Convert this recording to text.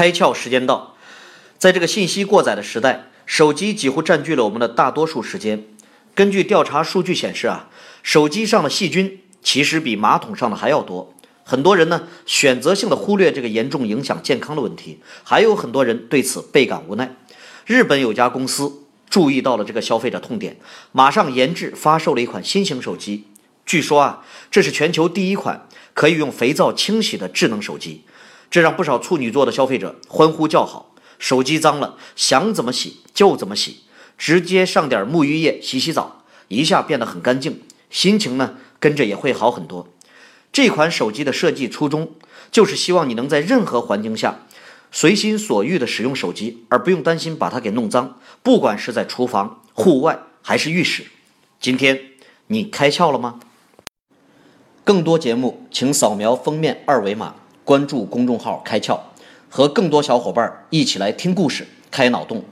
开窍时间到，在这个信息过载的时代，手机几乎占据了我们的大多数时间。根据调查数据显示啊，手机上的细菌其实比马桶上的还要多。很多人呢选择性的忽略这个严重影响健康的问题，还有很多人对此倍感无奈。日本有家公司注意到了这个消费者痛点，马上研制发售了一款新型手机。据说啊，这是全球第一款可以用肥皂清洗的智能手机。这让不少处女座的消费者欢呼叫好。手机脏了，想怎么洗就怎么洗，直接上点沐浴液洗洗澡，一下变得很干净，心情呢跟着也会好很多。这款手机的设计初衷就是希望你能在任何环境下随心所欲地使用手机，而不用担心把它给弄脏。不管是在厨房、户外还是浴室，今天你开窍了吗？更多节目，请扫描封面二维码。关注公众号“开窍”，和更多小伙伴一起来听故事、开脑洞。